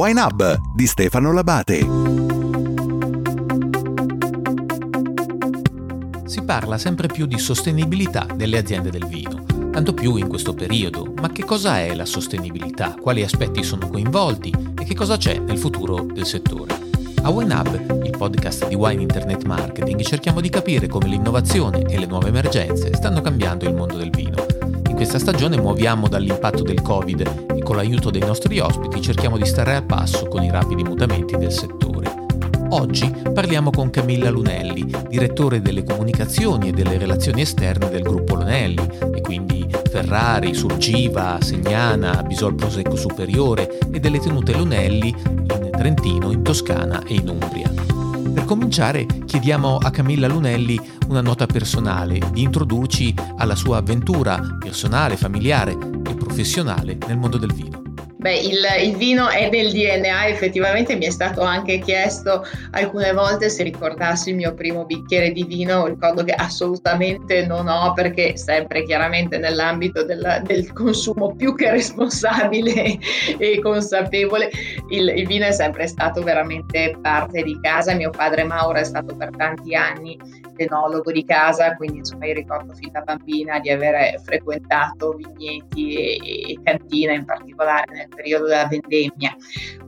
Wine Hub di Stefano Labate. Si parla sempre più di sostenibilità delle aziende del vino, tanto più in questo periodo. Ma che cosa è la sostenibilità? Quali aspetti sono coinvolti e che cosa c'è nel futuro del settore? A Wine Hub, il podcast di Wine Internet Marketing, cerchiamo di capire come l'innovazione e le nuove emergenze stanno cambiando il mondo del vino questa stagione muoviamo dall'impatto del Covid con l'aiuto dei nostri ospiti cerchiamo di stare al passo con i rapidi mutamenti del settore. Oggi parliamo con Camilla Lunelli, direttore delle comunicazioni e delle relazioni esterne del gruppo Lunelli, e quindi Ferrari, Surgiva, Segnana, Bisol Prosecco Superiore e delle tenute Lunelli in Trentino, in Toscana e in Umbria. Per cominciare chiediamo a Camilla Lunelli una nota personale, di introdurci alla sua avventura personale, familiare professionale nel mondo del vino. Beh, il, il, vino è del DNA, effettivamente mi è stato anche chiesto alcune volte se ricordassi il mio primo bicchiere di vino, ricordo che assolutamente non ho perché sempre chiaramente nell'ambito del, del consumo più che responsabile e consapevole, il, il vino è sempre stato veramente parte di casa, mio padre Mauro è stato per tanti anni enologo di casa, quindi insomma io ricordo fin da bambina di aver frequentato vigneti e, e cantine in particolare nel periodo della vendemmia.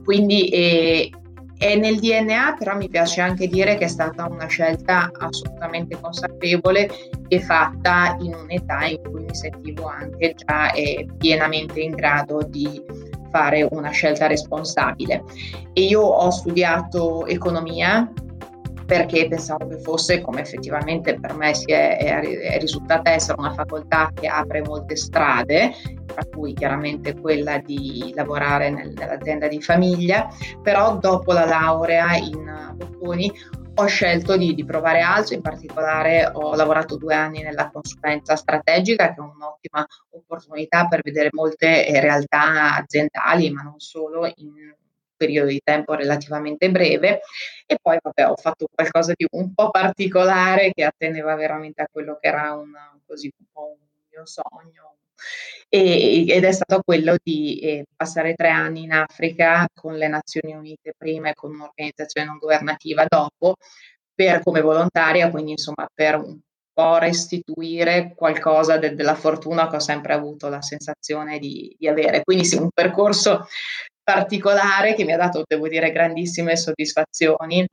Quindi eh, è nel DNA, però mi piace anche dire che è stata una scelta assolutamente consapevole e fatta in un'età in cui mi sentivo anche già eh, pienamente in grado di fare una scelta responsabile. E io ho studiato economia perché pensavo che fosse, come effettivamente per me è, è, è, risultata essere una facoltà che apre molte strade, tra cui chiaramente quella di lavorare nel, nell'azienda di famiglia, però dopo la laurea in bottoni ho scelto di, di, provare altro, in particolare ho lavorato due anni nella consulenza strategica, che è un'ottima opportunità per vedere molte eh, realtà aziendali, ma non solo, in periodo di tempo relativamente breve e poi vabbè, ho fatto qualcosa di un po' particolare che atteneva veramente a quello che era un, così, un po' un mio sogno e, ed è stato quello di eh, passare tre anni in Africa con le Nazioni Unite prima e con un'organizzazione non governativa dopo per, come volontaria, quindi insomma per un po' restituire qualcosa de- della fortuna che ho sempre avuto la sensazione di, di avere. Quindi sì, un percorso particolare che mi ha dato, devo dire, grandissime soddisfazioni,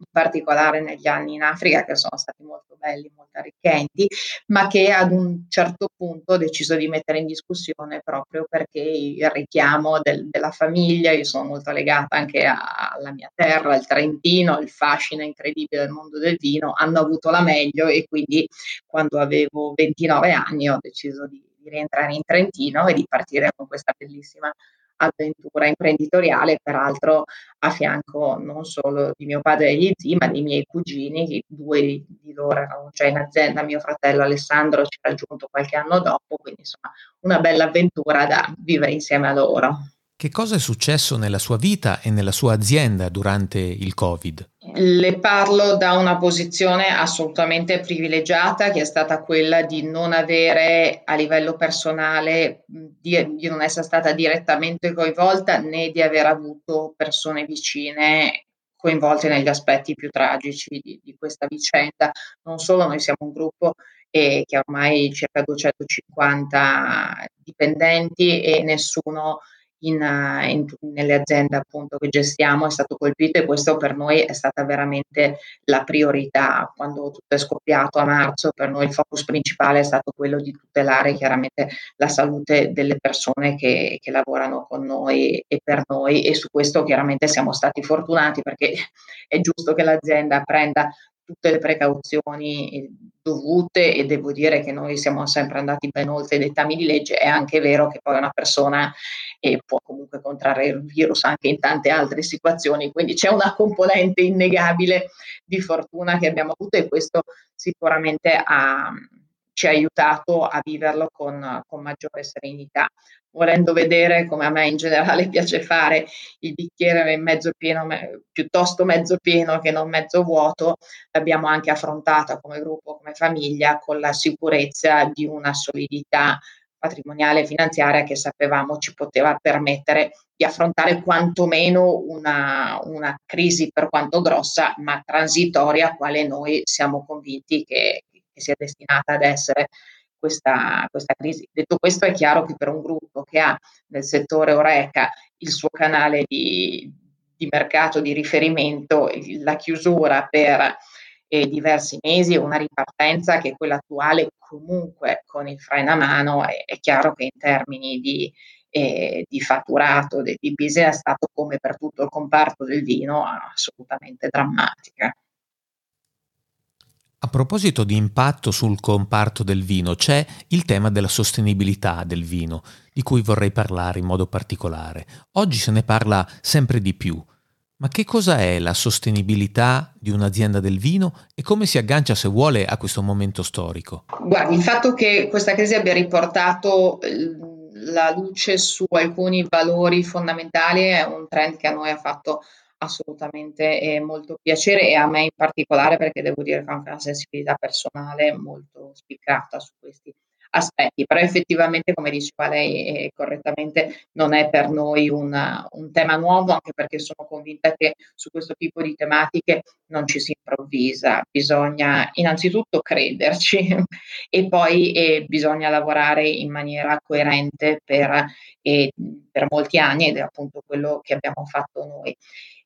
in particolare negli anni in Africa che sono stati molto belli, molto arricchenti, ma che ad un certo punto ho deciso di mettere in discussione proprio perché il richiamo del, della famiglia, io sono molto legata anche alla mia terra, il Trentino, il fascino incredibile del mondo del vino, hanno avuto la meglio e quindi quando avevo 29 anni ho deciso di, di rientrare in Trentino e di partire con questa bellissima avventura imprenditoriale, peraltro a fianco non solo di mio padre e gli zii, ma dei miei cugini, due di loro erano già in azienda, mio fratello Alessandro ci ha raggiunto qualche anno dopo, quindi insomma una bella avventura da vivere insieme a loro. Che cosa è successo nella sua vita e nella sua azienda durante il Covid? Le parlo da una posizione assolutamente privilegiata che è stata quella di non avere a livello personale, di, di non essere stata direttamente coinvolta né di aver avuto persone vicine coinvolte negli aspetti più tragici di, di questa vicenda. Non solo noi siamo un gruppo eh, che ha ormai circa 250 dipendenti e nessuno in, in, nelle aziende appunto che gestiamo è stato colpito e questo per noi è stata veramente la priorità. Quando tutto è scoppiato a marzo, per noi il focus principale è stato quello di tutelare chiaramente la salute delle persone che, che lavorano con noi e per noi e su questo chiaramente siamo stati fortunati perché è giusto che l'azienda prenda tutte le precauzioni dovute e devo dire che noi siamo sempre andati ben oltre i dettami di legge, è anche vero che poi una persona eh, può comunque contrarre il virus anche in tante altre situazioni, quindi c'è una componente innegabile di fortuna che abbiamo avuto e questo sicuramente ha, ci ha aiutato a viverlo con, con maggiore serenità. Volendo vedere come a me in generale piace fare il bicchiere mezzo pieno, me, piuttosto mezzo pieno che non mezzo vuoto, l'abbiamo anche affrontata come gruppo, come famiglia, con la sicurezza di una solidità patrimoniale e finanziaria che sapevamo ci poteva permettere di affrontare quantomeno una, una crisi per quanto grossa, ma transitoria, quale noi siamo convinti che, che sia destinata ad essere questa, questa, crisi. Detto questo, è chiaro che per un gruppo che ha nel settore Oreca il suo canale di, di mercato di riferimento, la chiusura per eh, diversi mesi e una ripartenza che è quella attuale comunque con il freno a mano, è, è chiaro che in termini di, eh, di fatturato, di business è stato come per tutto il comparto del vino assolutamente drammatica. A proposito di impatto sul comparto del vino, c'è il tema della sostenibilità del vino, di cui vorrei parlare in modo particolare. Oggi se ne parla sempre di più. Ma che cosa è la sostenibilità di un'azienda del vino e come si aggancia, se vuole, a questo momento storico? Guardi, il fatto che questa crisi abbia riportato eh, la luce su alcuni valori fondamentali è un trend che a noi ha fatto assolutamente molto piacere e a me in particolare perché devo dire che ho anche una sensibilità personale molto spiccata su questi aspetti, però effettivamente, come diceva lei eh, correttamente, non è per noi una, un tema nuovo, anche perché sono convinta che su questo tipo di tematiche non ci si improvvisa, bisogna innanzitutto crederci e poi eh, bisogna lavorare in maniera coerente per, eh, per molti anni ed è appunto quello che abbiamo fatto noi.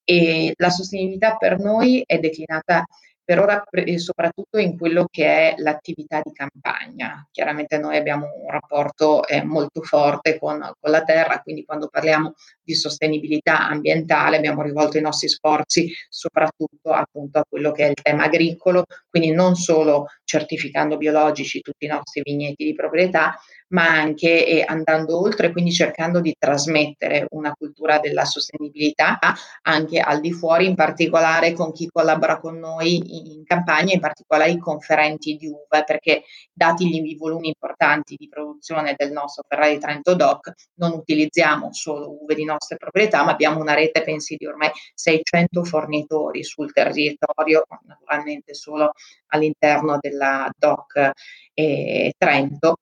E la sostenibilità per noi è declinata per ora soprattutto in quello che è l'attività di campagna. Chiaramente noi abbiamo un rapporto eh, molto forte con, con, la terra, quindi quando parliamo di sostenibilità ambientale abbiamo rivolto i nostri sforzi soprattutto appunto a quello che è il tema agricolo, quindi non solo certificando biologici tutti i nostri vigneti di proprietà, ma anche eh, andando oltre, quindi cercando di trasmettere una cultura della sostenibilità anche al di fuori, in particolare con chi collabora con noi in campagna, in particolare i conferenti di uva, perché dati gli volumi importanti di produzione del nostro Ferrari Trento DOC, non utilizziamo solo uve di nostre proprietà, ma abbiamo una rete, pensi, di ormai 600 fornitori sul territorio, naturalmente solo all'interno della DOC eh, Trento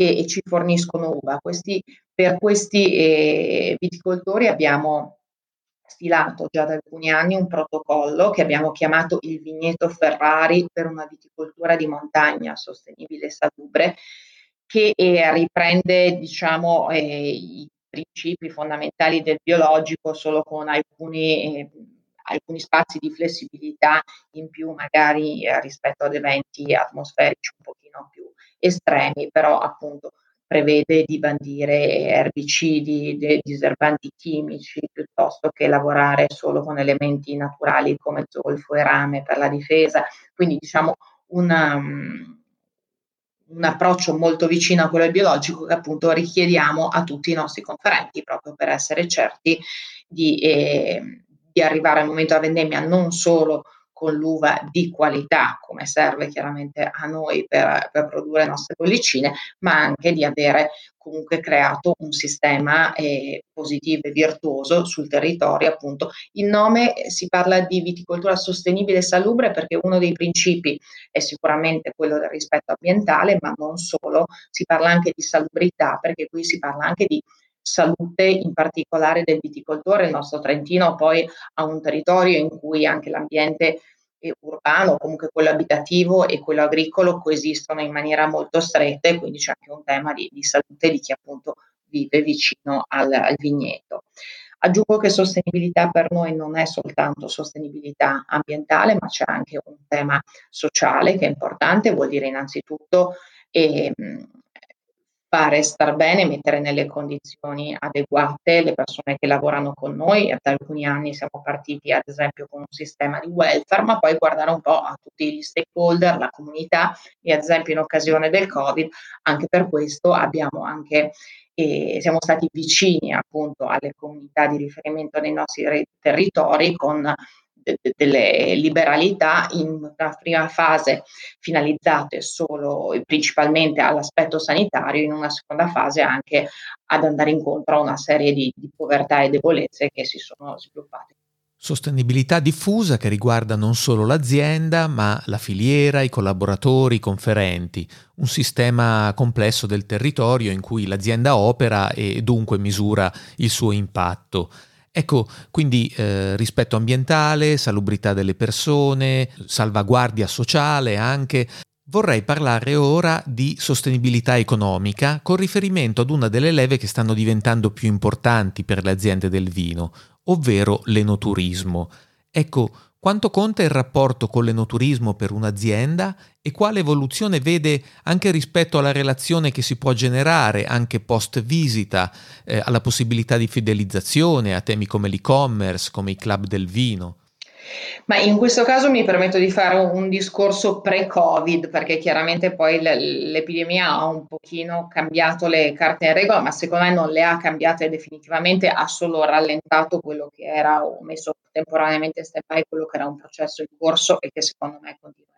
che ci forniscono uva. Questi, per questi eh, viticoltori abbiamo stilato già da alcuni anni un protocollo che abbiamo chiamato il vigneto Ferrari per una viticoltura di montagna sostenibile e salubre, che eh, riprende diciamo, eh, i principi fondamentali del biologico solo con alcuni, eh, alcuni spazi di flessibilità in più magari eh, rispetto ad eventi atmosferici un più estremi, però appunto prevede di bandire erbicidi, diserbanti chimici, piuttosto che lavorare solo con elementi naturali come zolfo e rame per la difesa. Quindi diciamo una, um, un approccio molto vicino a quello biologico che appunto richiediamo a tutti i nostri conferenti proprio per essere certi di, eh, di arrivare al momento della vendemmia non solo con l'uva di qualità, come serve chiaramente a noi per, per produrre le nostre bollicine, ma anche di avere comunque creato un sistema eh, positivo e virtuoso sul territorio. Appunto, il nome eh, si parla di viticoltura sostenibile e salubre perché uno dei principi è sicuramente quello del rispetto ambientale, ma non solo, si parla anche di salubrità perché qui si parla anche di salute in particolare del viticoltore. Il nostro Trentino poi ha un territorio in cui anche l'ambiente urbano, comunque quello abitativo e quello agricolo coesistono in maniera molto stretta e quindi c'è anche un tema di, di salute di chi appunto vive vicino al, al vigneto. Aggiungo che sostenibilità per noi non è soltanto sostenibilità ambientale, ma c'è anche un tema sociale che è importante, vuol dire innanzitutto eh, fare star bene, mettere nelle condizioni adeguate le persone che lavorano con noi. Da alcuni anni siamo partiti ad esempio con un sistema di welfare, ma poi guardare un po' a tutti gli stakeholder, la comunità e ad esempio in occasione del Covid, anche per questo abbiamo anche eh, siamo stati vicini appunto alle comunità di riferimento nei nostri territori con delle liberalità in una prima fase finalizzate solo e principalmente all'aspetto sanitario, in una seconda fase anche ad andare incontro a una serie di, di povertà e debolezze che si sono sviluppate Sostenibilità diffusa che riguarda non solo l'azienda, ma la filiera, i collaboratori, i conferenti, un sistema complesso del territorio in cui l'azienda opera e dunque misura il suo impatto. Ecco, quindi eh, rispetto ambientale, salubrità delle persone, salvaguardia sociale anche. Vorrei parlare ora di sostenibilità economica con riferimento ad una delle leve che stanno diventando più importanti per le aziende del vino, ovvero l'enoturismo. Ecco, quanto conta il rapporto con l'enoturismo per un'azienda e quale evoluzione vede anche rispetto alla relazione che si può generare anche post visita, eh, alla possibilità di fidelizzazione, a temi come l'e-commerce, come i club del vino? Ma in questo caso mi permetto di fare un discorso pre-Covid, perché chiaramente poi l'epidemia ha un pochino cambiato le carte in regola, ma secondo me non le ha cambiate definitivamente, ha solo rallentato quello che era o messo temporaneamente in stand-by quello che era un processo in corso e che secondo me continuerà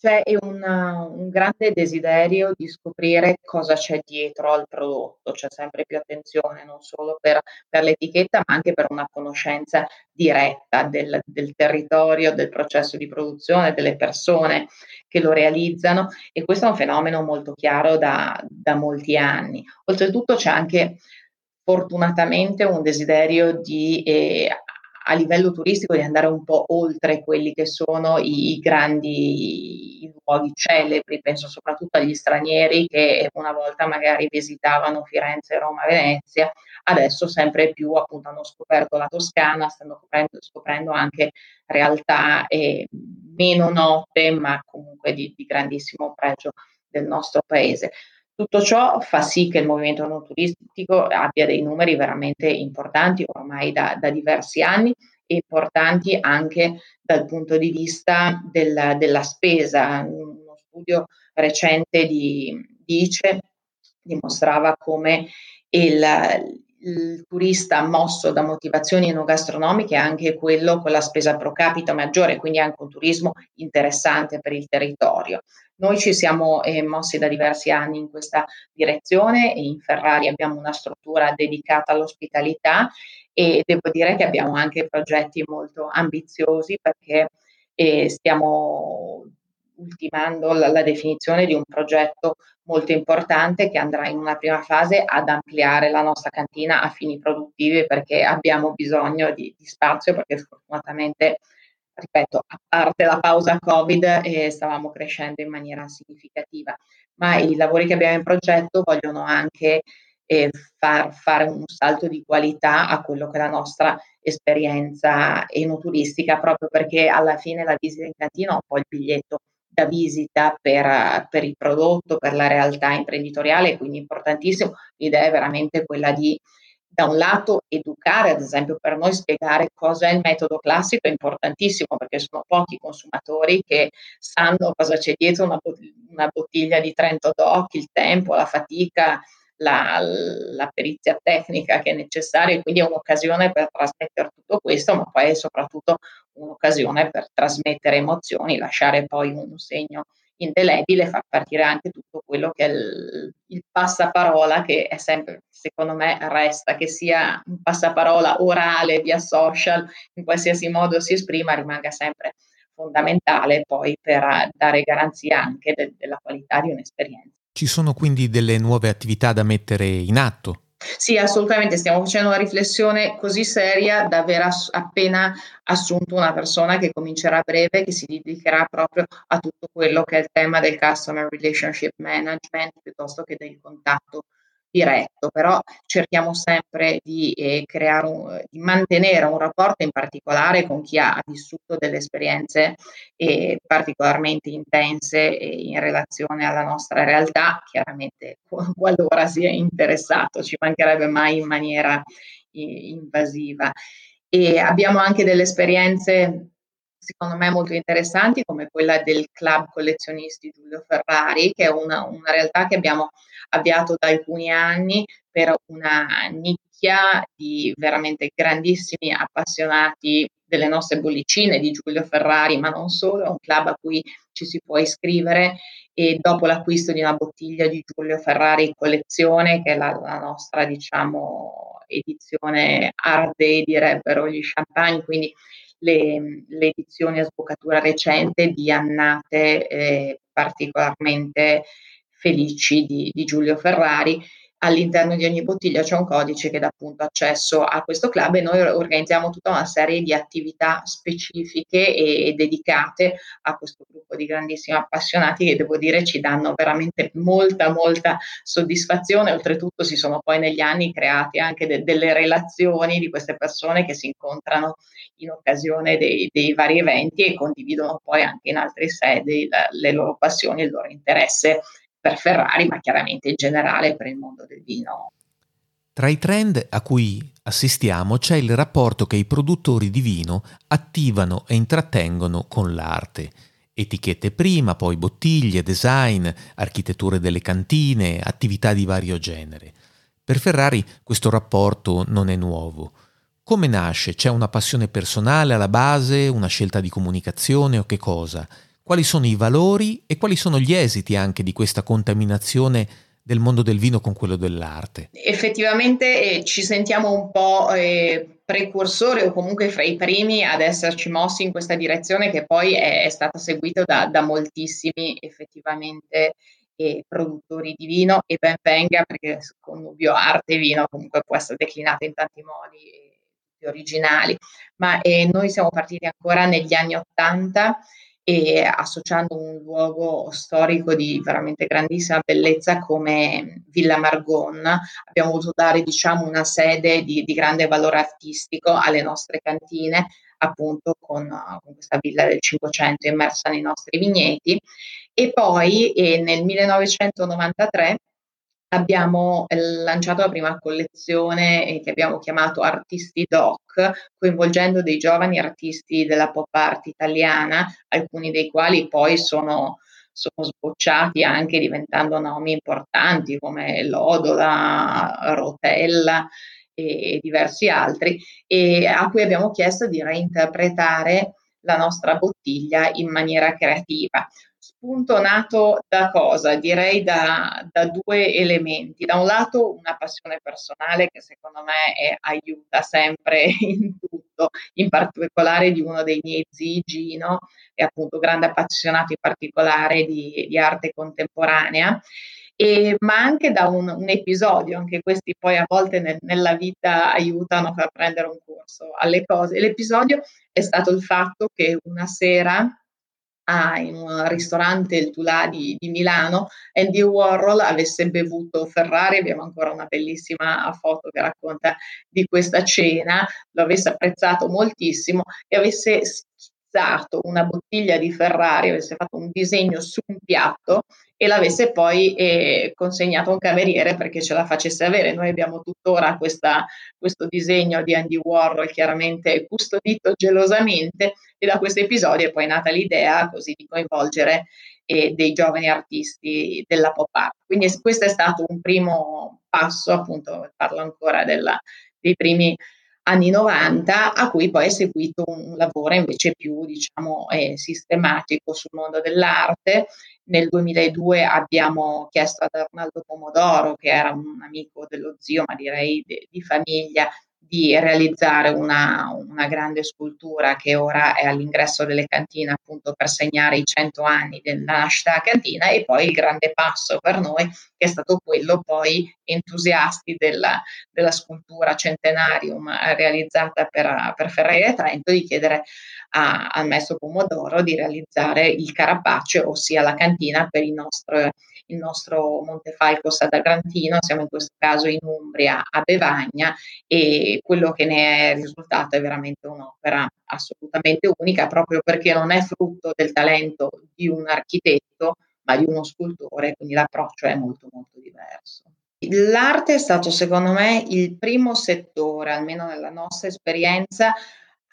c'è un, un grande desiderio di scoprire cosa c'è dietro al prodotto, c'è sempre più attenzione non solo per, per l'etichetta ma anche per una conoscenza diretta del, del territorio, del processo di produzione, delle persone che lo realizzano e questo è un fenomeno molto chiaro da, da molti anni. Oltretutto c'è anche fortunatamente un desiderio di eh, a livello turistico di andare un po' oltre quelli che sono i, grandi i luoghi celebri, penso soprattutto agli stranieri che una volta magari visitavano Firenze, Roma, Venezia, adesso sempre più appunto hanno scoperto la Toscana, stanno scoprendo, scoprendo anche realtà eh, meno note ma comunque di, di grandissimo pregio del nostro paese. Tutto ciò fa sì che il movimento non turistico abbia dei numeri veramente importanti ormai da, da diversi anni e importanti anche dal punto di vista della, della spesa. Uno studio recente di, di ICE dimostrava come il, il turista mosso da motivazioni enogastronomiche è anche quello con la spesa pro capita maggiore, quindi anche un turismo interessante per il territorio. Noi ci siamo eh, mossi da diversi anni in questa direzione e in Ferrari abbiamo una struttura dedicata all'ospitalità e devo dire che abbiamo anche progetti molto ambiziosi perché eh, stiamo ultimando la, la, definizione di un progetto molto importante che andrà in una prima fase ad ampliare la nostra cantina a fini produttivi perché abbiamo bisogno di, di spazio perché sfortunatamente ripeto, a parte la pausa Covid, eh, stavamo crescendo in maniera significativa, ma i lavori che abbiamo in progetto vogliono anche eh, far fare un salto di qualità a quello che è la nostra esperienza enoturistica, proprio perché alla fine la visita in cantina è un po' il biglietto da visita per, per il prodotto, per la realtà imprenditoriale, quindi importantissimo. L'idea è veramente quella di da un lato educare, ad esempio per noi spiegare cosa è il metodo classico è importantissimo perché sono pochi consumatori che sanno cosa c'è dietro una, una bottiglia di Trento Doc, il tempo, la fatica, la, la, perizia tecnica che è necessaria e quindi è un'occasione per trasmettere tutto questo, ma poi è soprattutto un'occasione per trasmettere emozioni, lasciare poi un segno indelebile, far partire anche tutto quello che è il, il, passaparola che è sempre, secondo me, resta, che sia un passaparola orale, via social, in qualsiasi modo si esprima, rimanga sempre fondamentale poi per dare garanzia anche de, della qualità di un'esperienza. Ci sono quindi delle nuove attività da mettere in atto? Sì, assolutamente, stiamo facendo una riflessione così seria da aver ass- appena assunto una persona che comincerà a breve, che si dedicherà proprio a tutto quello che è il tema del Customer Relationship Management piuttosto che del contatto diretto, però cerchiamo sempre di, eh, creare un, di mantenere un rapporto in particolare con chi ha vissuto delle esperienze eh, particolarmente intense eh, in relazione alla nostra realtà, chiaramente qualora sia interessato, ci mancherebbe mai in maniera invasiva. E abbiamo anche delle esperienze secondo me molto interessanti come quella del Club Collezionisti Giulio Ferrari, che è una, una realtà che abbiamo avviato da alcuni anni per una nicchia di veramente grandissimi appassionati delle nostre bollicine di Giulio Ferrari, ma non solo, è un club a cui ci si può iscrivere e dopo l'acquisto di una bottiglia di Giulio Ferrari collezione, che è la, la nostra, diciamo, edizione hard day, direbbero gli champagne, quindi le, le edizioni a sboccatura recente di annate eh, particolarmente felici di, di Giulio Ferrari all'interno di ogni bottiglia c'è un codice che dà appunto accesso a questo club e noi organizziamo tutta una serie di attività specifiche e, e dedicate a questo gruppo di grandissimi appassionati che devo dire ci danno veramente molta molta soddisfazione. Oltretutto si sono poi negli anni create anche de- delle relazioni di queste persone che si incontrano in occasione dei, dei vari eventi e condividono poi anche in altre sedi la, le loro passioni e il loro interesse per Ferrari, ma chiaramente in generale per il mondo del vino. Tra i trend a cui assistiamo c'è il rapporto che i produttori di vino attivano e intrattengono con l'arte. Etichette prima, poi bottiglie, design, architetture delle cantine, attività di vario genere. Per Ferrari questo rapporto non è nuovo. Come nasce? C'è una passione personale alla base, una scelta di comunicazione o che cosa? Quali sono i valori e quali sono gli esiti anche di questa contaminazione del mondo del vino con quello dell'arte. Effettivamente eh, ci sentiamo un po' eh, precursori o comunque fra i primi ad esserci mossi in questa direzione che poi è, è stata seguita da, da, moltissimi effettivamente eh, produttori di vino e ben venga perché con Nubio arte e vino comunque può essere declinata in tanti modi eh, originali, ma eh, noi siamo partiti ancora negli anni Ottanta e associando un luogo storico di veramente grandissima bellezza come Villa Margon, abbiamo voluto dare diciamo, una sede di, di, grande valore artistico alle nostre cantine, appunto con, con questa villa del Cinquecento immersa nei nostri vigneti. E poi eh, nel 1993 abbiamo eh, lanciato la prima collezione eh, che abbiamo chiamato Artisti Doc, coinvolgendo dei giovani artisti della pop art italiana, alcuni dei quali poi sono, sono sbocciati anche diventando nomi importanti come Lodola, Rotella e diversi altri, e a cui abbiamo chiesto di reinterpretare la nostra bottiglia in maniera creativa spunto nato da cosa? Direi da, da, due elementi. Da un lato una passione personale che secondo me è, aiuta sempre in tutto, in particolare di uno dei miei zii Gino, è appunto grande appassionato in particolare di, di arte contemporanea. E, ma anche da un, un, episodio, anche questi poi a volte nel, nella vita aiutano a far prendere un corso alle cose. L'episodio è stato il fatto che una sera a, in un ristorante, il Tulà di, di, Milano, Andy Warhol avesse bevuto Ferrari, abbiamo ancora una bellissima foto che racconta di questa cena, lo avesse apprezzato moltissimo e avesse schizzato una bottiglia di Ferrari, avesse fatto un disegno su un piatto e l'avesse poi eh, consegnato a un cameriere perché ce la facesse avere. Noi abbiamo tuttora questa, questo disegno di Andy Warhol chiaramente custodito gelosamente e da questo episodio è poi nata l'idea così di coinvolgere eh, dei giovani artisti della pop art. Quindi questo è stato un primo passo, appunto parlo ancora della, dei primi anni 90, a cui poi è seguito un lavoro invece più diciamo, eh, sistematico sul mondo dell'arte. Nel 2002 abbiamo chiesto ad Arnaldo Pomodoro, che era un amico dello zio, ma direi de, di famiglia, di realizzare una, una, grande scultura che ora è all'ingresso delle cantine appunto per segnare i 100 anni della nascita della cantina e poi il grande passo per noi che è stato quello poi entusiasti della, della scultura centenarium realizzata per, per Ferreira Trento di chiedere a, al maestro Pomodoro di realizzare il carapace ossia la cantina per il nostro, il nostro Montefalco Sadagrantino siamo in questo caso in Umbria a Bevagna e quello che ne è risultato è veramente un'opera assolutamente unica proprio perché non è frutto del talento di un architetto ma di uno scultore, quindi l'approccio è molto molto diverso. L'arte è stato secondo me il primo settore, almeno nella nostra esperienza,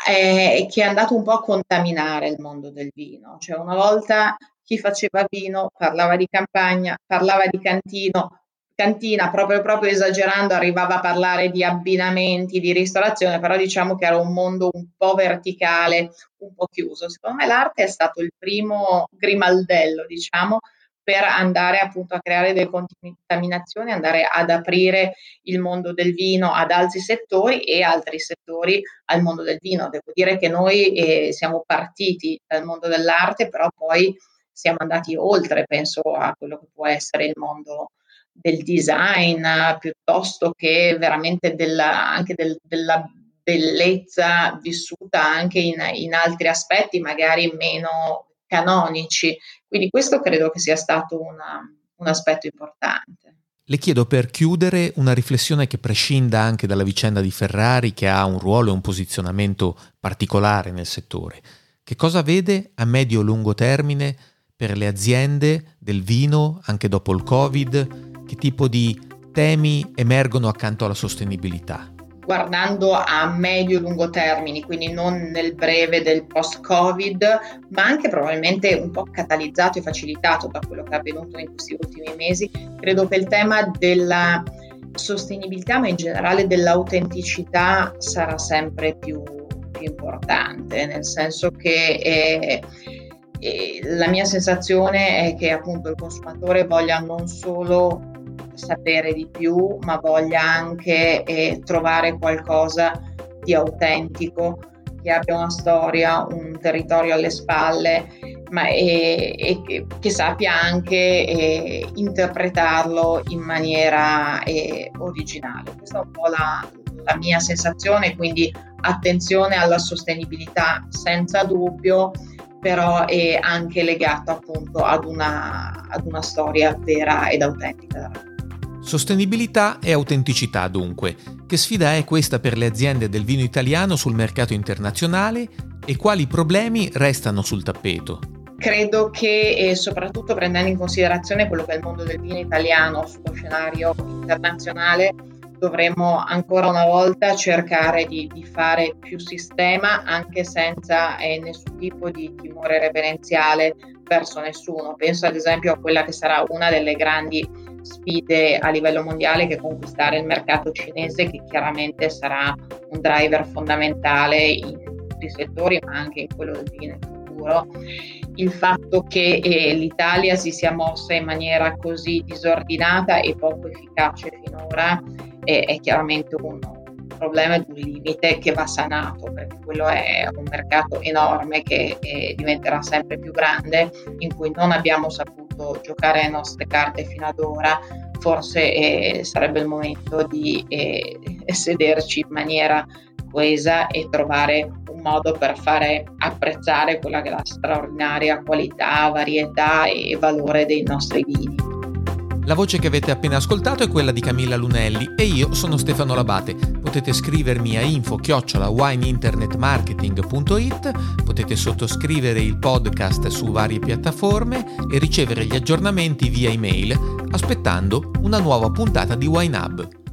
eh, che è andato un po' a contaminare il mondo del vino. Cioè una volta chi faceva vino parlava di campagna, parlava di cantino, cantina, proprio, proprio esagerando, arrivava a parlare di abbinamenti, di ristorazione, però diciamo che era un mondo un po' verticale, un po' chiuso. Secondo me l'arte è stato il primo grimaldello, diciamo, per andare appunto a creare delle contaminazioni, andare ad aprire il mondo del vino ad altri settori e altri settori al mondo del vino. Devo dire che noi eh, siamo partiti dal mondo dell'arte, però poi siamo andati oltre, penso a quello che può essere il mondo del design, piuttosto che veramente della, anche del, della bellezza vissuta anche in, in altri aspetti, magari meno canonici. Quindi questo credo che sia stato una, un aspetto importante. Le chiedo per chiudere una riflessione che prescinda anche dalla vicenda di Ferrari, che ha un ruolo e un posizionamento particolare nel settore. Che cosa vede a medio-lungo termine per le aziende del vino anche dopo il Covid? Che tipo di temi emergono accanto alla sostenibilità? guardando a medio e lungo termini, quindi non nel breve del post-Covid, ma anche probabilmente un po' catalizzato e facilitato da quello che è avvenuto in questi ultimi mesi, credo che il tema della sostenibilità, ma in generale dell'autenticità, sarà sempre più, più importante, nel senso che eh, eh, la mia sensazione è che appunto il consumatore voglia non solo sapere di più, ma voglia anche eh, trovare qualcosa di autentico, che abbia una storia, un territorio alle spalle, ma e, e che sappia anche eh, interpretarlo in maniera eh, originale. Questa è un po' la, la mia sensazione, quindi attenzione alla sostenibilità senza dubbio però è anche legato appunto ad una, ad una storia vera ed autentica. Sostenibilità e autenticità dunque. Che sfida è questa per le aziende del vino italiano sul mercato internazionale e quali problemi restano sul tappeto? Credo che soprattutto prendendo in considerazione quello che è il mondo del vino italiano sullo scenario internazionale, dovremmo ancora una volta cercare di, di fare più sistema anche senza eh, nessun tipo di timore reverenziale verso nessuno. Penso ad esempio a quella che sarà una delle grandi sfide a livello mondiale che conquistare il mercato cinese, che chiaramente sarà un driver fondamentale in tutti i settori, ma anche in quello del vino in futuro. Il fatto che eh, l'Italia si sia mossa in maniera così disordinata e poco efficace finora eh, è chiaramente un, problema ed un limite che va sanato perché quello è un mercato enorme che eh, diventerà sempre più grande in cui non abbiamo saputo giocare le nostre carte fino ad ora forse eh, sarebbe il momento di eh, sederci in maniera coesa e trovare un modo per fare apprezzare quella che è la straordinaria qualità, varietà e valore dei nostri vini. La voce che avete appena ascoltato è quella di Camilla Lunelli e io sono Stefano Labate. Potete scrivermi a info-wineinternetmarketing.it, potete sottoscrivere il podcast su varie piattaforme e ricevere gli aggiornamenti via email aspettando una nuova puntata di Wine Hub.